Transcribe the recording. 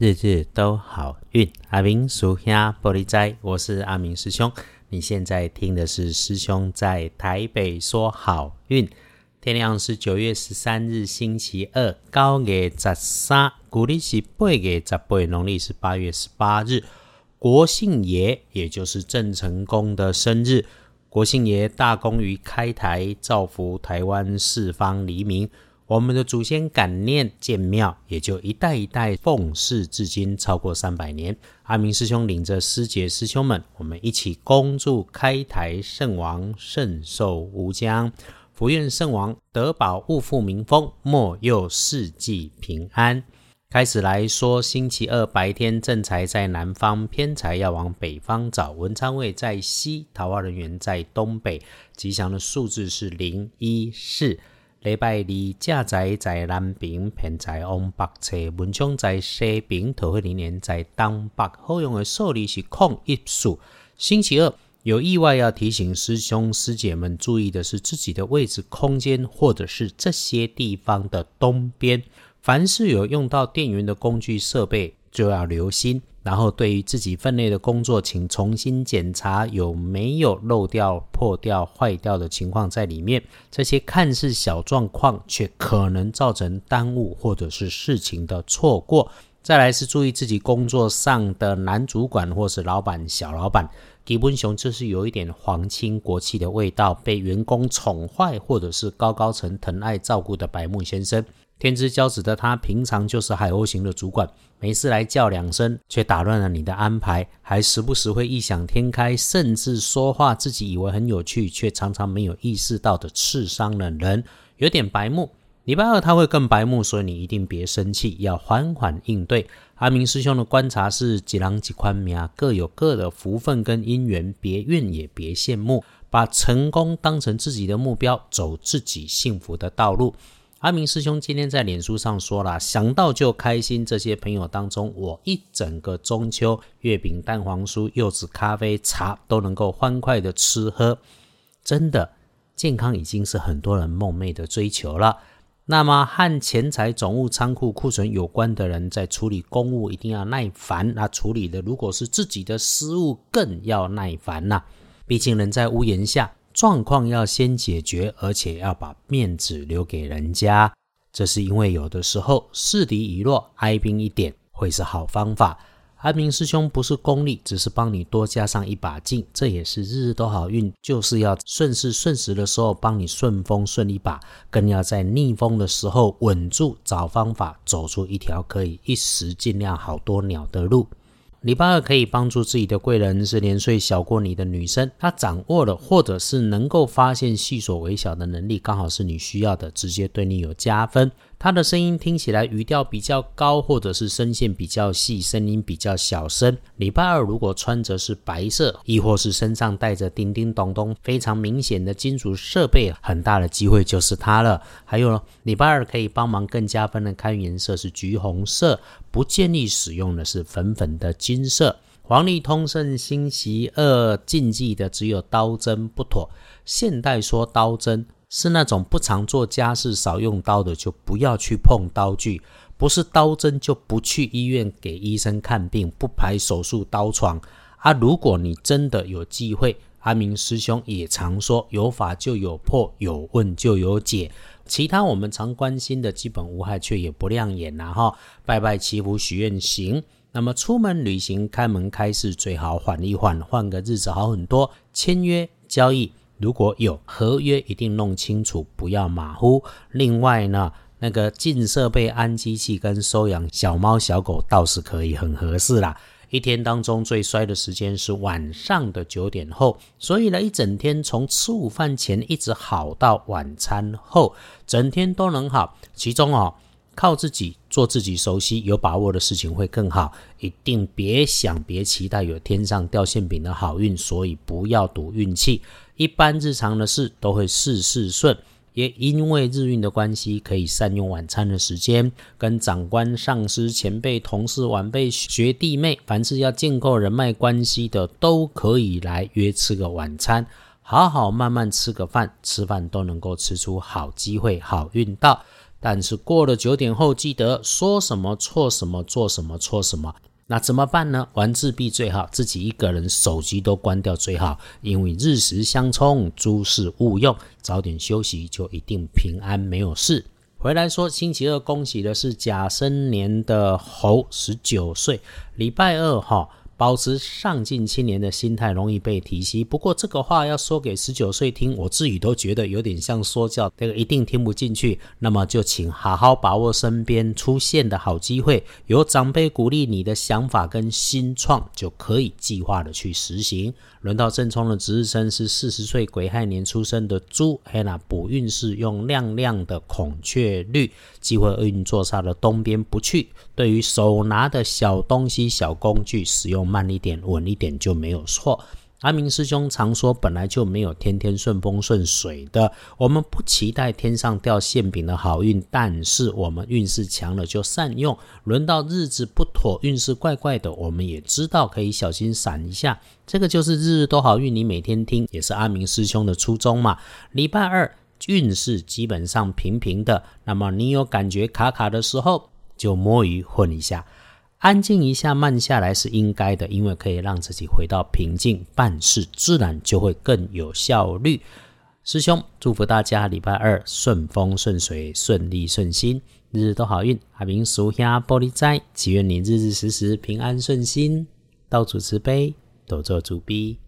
日日都好运。阿明属下玻璃斋，我是阿明师兄。你现在听的是师兄在台北说好运。天亮是九月十三日，星期二，高月十三，古历是八月十八，农历是八月十八日。国姓爷，也就是郑成功的生日。国姓爷大功于开台，造福台湾四方黎民。我们的祖先感念建庙，也就一代一代奉祀至今，超过三百年。阿明师兄领着师姐师兄们，我们一起恭祝开台圣王圣寿无疆，福愿圣王德保物富民丰，莫佑世纪平安。开始来说，星期二白天正财在南方，偏财要往北方找。文昌位在西，桃花人员在东北。吉祥的数字是零一四。礼拜二正财在南边，偏在往北侧。文昌在西边，桃花人员在东北。好用的数字是空一数。星期二有意外要提醒师兄师姐们注意的是自己的位置空间，或者是这些地方的东边。凡是有用到电源的工具设备，就要留心。然后，对于自己分内的工作，请重新检查有没有漏掉、破掉、坏掉的情况在里面。这些看似小状况，却可能造成耽误或者是事情的错过。再来是注意自己工作上的男主管或是老板、小老板。吉本雄这是有一点皇亲国戚的味道，被员工宠坏或者是高高层疼爱照顾的白木先生。天之骄子的他，平常就是海鸥型的主管，没事来叫两声，却打乱了你的安排，还时不时会异想天开，甚至说话自己以为很有趣，却常常没有意识到的刺伤了人，有点白目。礼拜二他会更白目，所以你一定别生气，要缓缓应对。阿明师兄的观察是：几郎几宽命，各有各的福分跟因缘，别怨也别羡慕，把成功当成自己的目标，走自己幸福的道路。阿明师兄今天在脸书上说了，想到就开心。这些朋友当中，我一整个中秋月饼、蛋黄酥、柚子、咖啡、茶都能够欢快的吃喝，真的健康已经是很多人梦寐的追求了。那么和钱财、总务、仓库、库存有关的人，在处理公务一定要耐烦。那处理的如果是自己的失误，更要耐烦呐。毕竟人在屋檐下。状况要先解决，而且要把面子留给人家。这是因为有的时候势敌已弱，哀兵一点会是好方法。安明师兄不是功利，只是帮你多加上一把劲。这也是日日都好运，就是要顺势顺时的时候帮你顺风顺一把，更要在逆风的时候稳住，找方法走出一条可以一时尽量好多鸟的路。礼拜二可以帮助自己的贵人是年岁小过你的女生，她掌握了或者是能够发现细琐微小的能力，刚好是你需要的，直接对你有加分。她的声音听起来语调比较高，或者是声线比较细，声音比较小声。礼拜二如果穿着是白色，亦或是身上带着叮叮咚咚非常明显的金属设备，很大的机会就是她了。还有呢礼拜二可以帮忙更加分的看颜色是橘红色，不建议使用的是粉粉的金色。黄历通胜星期二禁忌的只有刀针不妥。现代说刀针。是那种不常做家事、少用刀的，就不要去碰刀具；不是刀针，就不去医院给医生看病，不排手术刀床。啊，如果你真的有机会，阿明师兄也常说：有法就有破，有问就有解。其他我们常关心的基本无害，却也不亮眼呐！哈，拜拜祈福许愿行。那么出门旅行、开门开市，最好缓一缓，换个日子好很多。签约交易。如果有合约，一定弄清楚，不要马虎。另外呢，那个进设备、安机器跟收养小猫小狗倒是可以很合适啦。一天当中最衰的时间是晚上的九点后，所以呢，一整天从吃午饭前一直好到晚餐后，整天都能好。其中哦，靠自己做自己熟悉、有把握的事情会更好。一定别想、别期待有天上掉馅饼的好运，所以不要赌运气。一般日常的事都会事事顺，也因为日运的关系，可以善用晚餐的时间，跟长官、上司、前辈、同事、晚辈、学弟妹，凡是要建构人脉关系的，都可以来约吃个晚餐，好好慢慢吃个饭，吃饭都能够吃出好机会、好运到。但是过了九点后，记得说什么错什么，做什么错什么。那怎么办呢？玩自闭最好，自己一个人手机都关掉最好，因为日食相冲，诸事勿用，早点休息就一定平安没有事。回来说，星期二恭喜的是甲申年的猴，十九岁，礼拜二哈。保持上进青年的心态，容易被提息。不过这个话要说给十九岁听，我自己都觉得有点像说教，这个一定听不进去。那么就请好好把握身边出现的好机会，有长辈鼓励你的想法跟新创，就可以计划的去实行。轮到正冲的值日生是四十岁癸亥年出生的猪，嘿那补运势用亮亮的孔雀绿，机会厄运坐煞的东边不去。对于手拿的小东西、小工具，使用慢一点、稳一点就没有错。阿明师兄常说，本来就没有天天顺风顺水的。我们不期待天上掉馅饼的好运，但是我们运势强了就善用。轮到日子不妥、运势怪怪的，我们也知道可以小心闪一下。这个就是日日都好运，你每天听也是阿明师兄的初衷嘛。礼拜二运势基本上平平的，那么你有感觉卡卡的时候，就摸鱼混一下。安静一下，慢下来是应该的，因为可以让自己回到平静，办事自然就会更有效率。师兄，祝福大家礼拜二顺风顺水、顺利顺心，日日都好运。阿明属下玻璃斋，祈愿你日日时时平安顺心，道主慈悲，多做主逼。